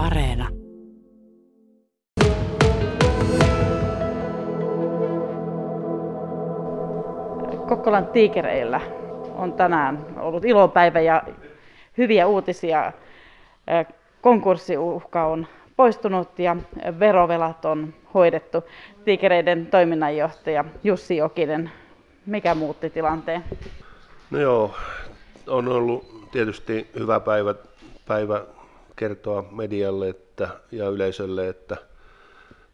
Areena. Kokkolan tiikereillä on tänään ollut ilopäivä ja hyviä uutisia. Konkurssiuhka on poistunut ja verovelat on hoidettu. Tiikereiden toiminnanjohtaja Jussi Jokinen, mikä muutti tilanteen? No joo, on ollut tietysti hyvä päivä, päivä kertoa medialle että, ja yleisölle, että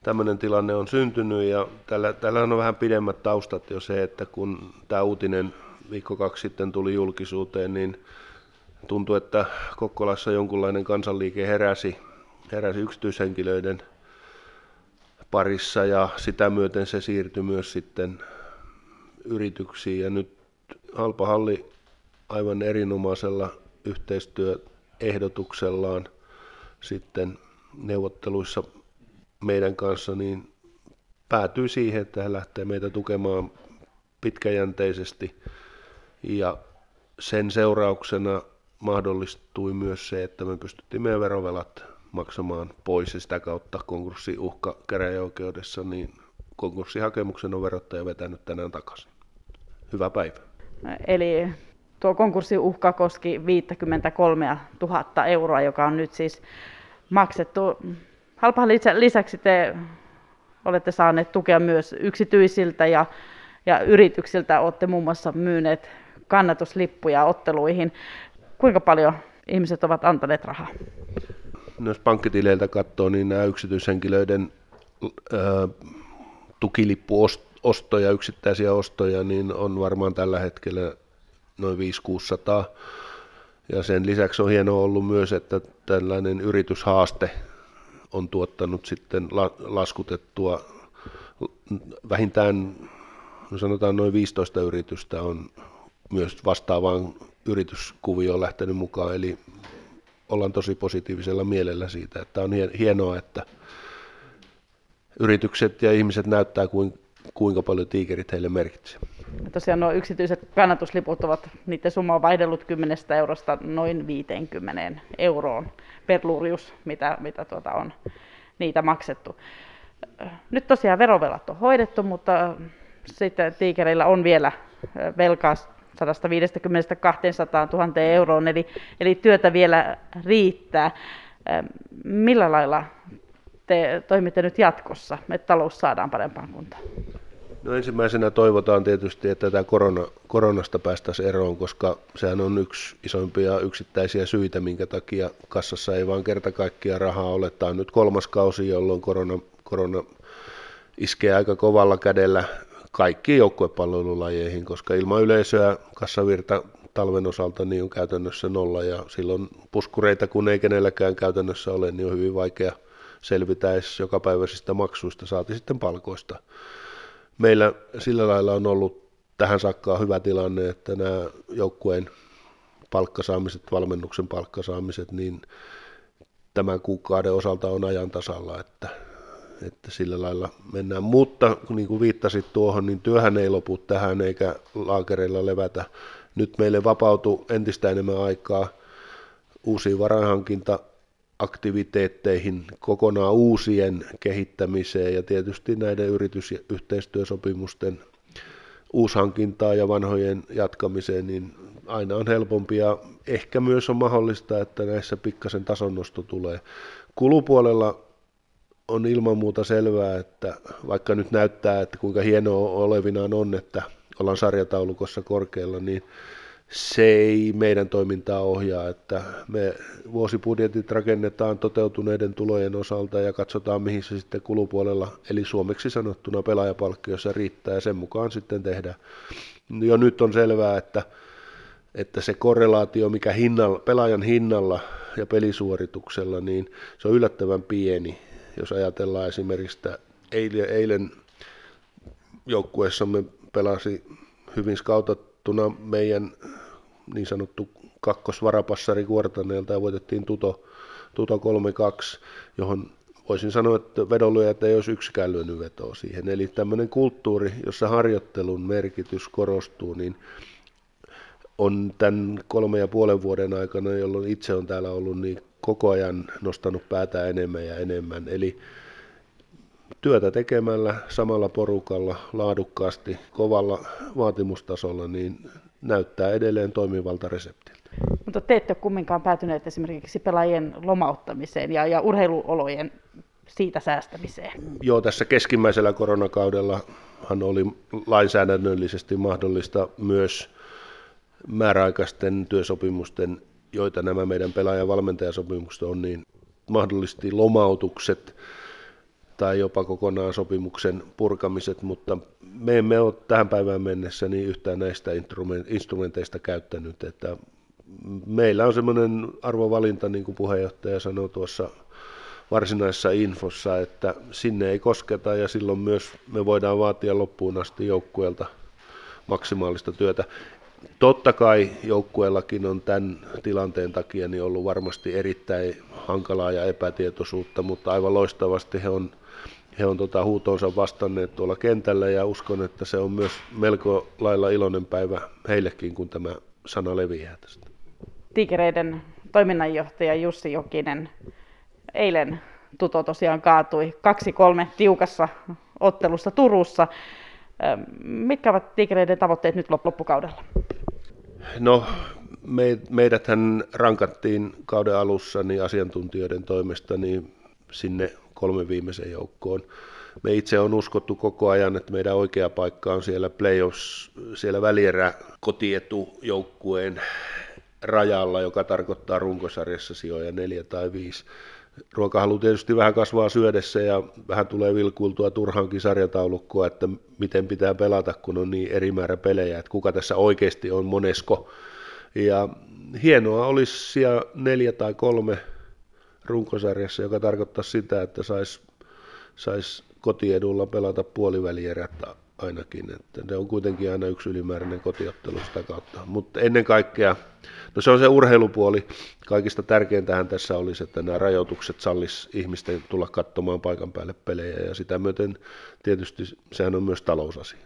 tämmöinen tilanne on syntynyt. Ja tällä, tällä on vähän pidemmät taustat jo se, että kun tämä uutinen viikko kaksi sitten tuli julkisuuteen, niin tuntui, että Kokkolassa jonkunlainen kansanliike heräsi, heräsi yksityishenkilöiden parissa ja sitä myöten se siirtyi myös sitten yrityksiin. Ja nyt Halpa Halli aivan erinomaisella yhteistyöehdotuksellaan sitten neuvotteluissa meidän kanssa niin päätyi siihen, että hän lähtee meitä tukemaan pitkäjänteisesti ja sen seurauksena mahdollistui myös se, että me pystyttiin meidän verovelat maksamaan pois ja sitä kautta konkurssiuhka käräjäoikeudessa, niin konkurssihakemuksen on verottaja vetänyt tänään takaisin. Hyvää päivää. Eli tuo konkurssiuhka koski 53 000 euroa, joka on nyt siis maksettu. Halpahan lisäksi te olette saaneet tukea myös yksityisiltä ja, ja yrityksiltä. Olette muun muassa myyneet kannatuslippuja otteluihin. Kuinka paljon ihmiset ovat antaneet rahaa? No jos pankkitileiltä katsoo, niin nämä yksityishenkilöiden ää, tukilippuostoja, yksittäisiä ostoja, niin on varmaan tällä hetkellä noin 500-600. Ja sen lisäksi on hienoa ollut myös, että tällainen yrityshaaste on tuottanut sitten laskutettua vähintään no sanotaan noin 15 yritystä on myös vastaavaan yrityskuvioon lähtenyt mukaan, eli ollaan tosi positiivisella mielellä siitä, että on hienoa, että yritykset ja ihmiset näyttää kuinka paljon tiikerit heille merkitsee. Tosiaan nuo yksityiset kannatusliput ovat, niiden summa on vaihdellut 10 eurosta noin 50 euroon per lurjus, mitä, mitä tuota on niitä maksettu. Nyt tosiaan verovelat on hoidettu, mutta sitten tiikereillä on vielä velkaa 150-200 000 euroon, eli, eli työtä vielä riittää. Millä lailla te toimitte nyt jatkossa, että talous saadaan parempaan kuntoon? No ensimmäisenä toivotaan tietysti, että tätä korona, koronasta päästäisiin eroon, koska sehän on yksi isoimpia yksittäisiä syitä, minkä takia kassassa ei vaan kerta kaikkiaan rahaa ole. Tämä on nyt kolmas kausi, jolloin korona, korona iskee aika kovalla kädellä kaikkiin joukkuepalvelulajeihin, koska ilman yleisöä kassavirta talven osalta niin on käytännössä nolla ja silloin puskureita kun ei kenelläkään käytännössä ole, niin on hyvin vaikea selvitä edes jokapäiväisistä maksuista, saati sitten palkoista meillä sillä lailla on ollut tähän saakka hyvä tilanne, että nämä joukkueen palkkasaamiset, valmennuksen palkkasaamiset, niin tämän kuukauden osalta on ajan tasalla, että, että sillä lailla mennään. Mutta niin kuin viittasit tuohon, niin työhän ei lopu tähän eikä laakereilla levätä. Nyt meille vapautuu entistä enemmän aikaa uusiin varainhankinta aktiviteetteihin, kokonaan uusien kehittämiseen ja tietysti näiden yritysyhteistyösopimusten uushankintaa ja vanhojen jatkamiseen, niin aina on helpompi ja ehkä myös on mahdollista, että näissä pikkasen tasonnosto tulee. Kulupuolella on ilman muuta selvää, että vaikka nyt näyttää, että kuinka hienoa olevinaan on, että ollaan sarjataulukossa korkealla, niin se ei meidän toimintaa ohjaa, että me vuosibudjetit rakennetaan toteutuneiden tulojen osalta ja katsotaan mihin se sitten kulupuolella, eli suomeksi sanottuna pelaajapalkkiossa riittää ja sen mukaan sitten tehdään. Jo nyt on selvää, että, että se korrelaatio, mikä hinnalla, pelaajan hinnalla ja pelisuorituksella, niin se on yllättävän pieni, jos ajatellaan esimerkiksi, että eilen, eilen joukkueessamme pelasi hyvin skautattuna meidän niin sanottu kakkosvarapassari Kuortaneelta ja voitettiin Tuto, Tuto 3-2, johon voisin sanoa, että vedonlyöjät ei olisi yksikään lyönyt vetoa siihen. Eli tämmöinen kulttuuri, jossa harjoittelun merkitys korostuu, niin on tämän kolme ja puolen vuoden aikana, jolloin itse on täällä ollut, niin koko ajan nostanut päätä enemmän ja enemmän. Eli työtä tekemällä samalla porukalla, laadukkaasti, kovalla vaatimustasolla, niin näyttää edelleen toimivalta reseptiltä. Mutta te ette ole kumminkaan päätyneet esimerkiksi pelaajien lomauttamiseen ja, ja urheiluolojen siitä säästämiseen. Joo, tässä keskimmäisellä koronakaudella oli lainsäädännöllisesti mahdollista myös määräaikaisten työsopimusten, joita nämä meidän pelaajan valmentajasopimukset on, niin mahdollisesti lomautukset tai jopa kokonaan sopimuksen purkamiset, mutta me emme ole tähän päivään mennessä niin yhtään näistä instrumenteista käyttänyt, että meillä on semmoinen arvovalinta, niin kuin puheenjohtaja sanoi tuossa varsinaisessa infossa, että sinne ei kosketa ja silloin myös me voidaan vaatia loppuun asti joukkueelta maksimaalista työtä. Totta kai joukkueellakin on tämän tilanteen takia niin ollut varmasti erittäin hankalaa ja epätietoisuutta, mutta aivan loistavasti he on, he on tota huutoonsa vastanneet tuolla kentällä ja uskon, että se on myös melko lailla iloinen päivä heillekin, kun tämä sana leviää tästä. Tiikereiden toiminnanjohtaja Jussi Jokinen eilen Tuto tosiaan kaatui 2-3 tiukassa ottelussa Turussa. Mitkä ovat Tigereiden tavoitteet nyt loppukaudella? No, me, meidäthän rankattiin kauden alussa niin asiantuntijoiden toimesta niin sinne kolme viimeisen joukkoon. Me itse on uskottu koko ajan, että meidän oikea paikka on siellä playoffs, siellä välierä kotietujoukkueen rajalla, joka tarkoittaa runkosarjassa sijoja neljä tai viisi ruokahalu tietysti vähän kasvaa syödessä ja vähän tulee vilkuiltua turhankin sarjataulukkoa, että miten pitää pelata, kun on niin eri määrä pelejä, että kuka tässä oikeasti on monesko. Ja hienoa olisi siellä neljä tai kolme runkosarjassa, joka tarkoittaa sitä, että saisi sais kotiedulla pelata puolivälierät ainakin. Että ne on kuitenkin aina yksi ylimääräinen kotiottelu sitä kautta. Mutta ennen kaikkea, no se on se urheilupuoli. Kaikista tärkeintähän tässä olisi, että nämä rajoitukset sallis ihmisten tulla katsomaan paikan päälle pelejä ja sitä myöten tietysti sehän on myös talousasia.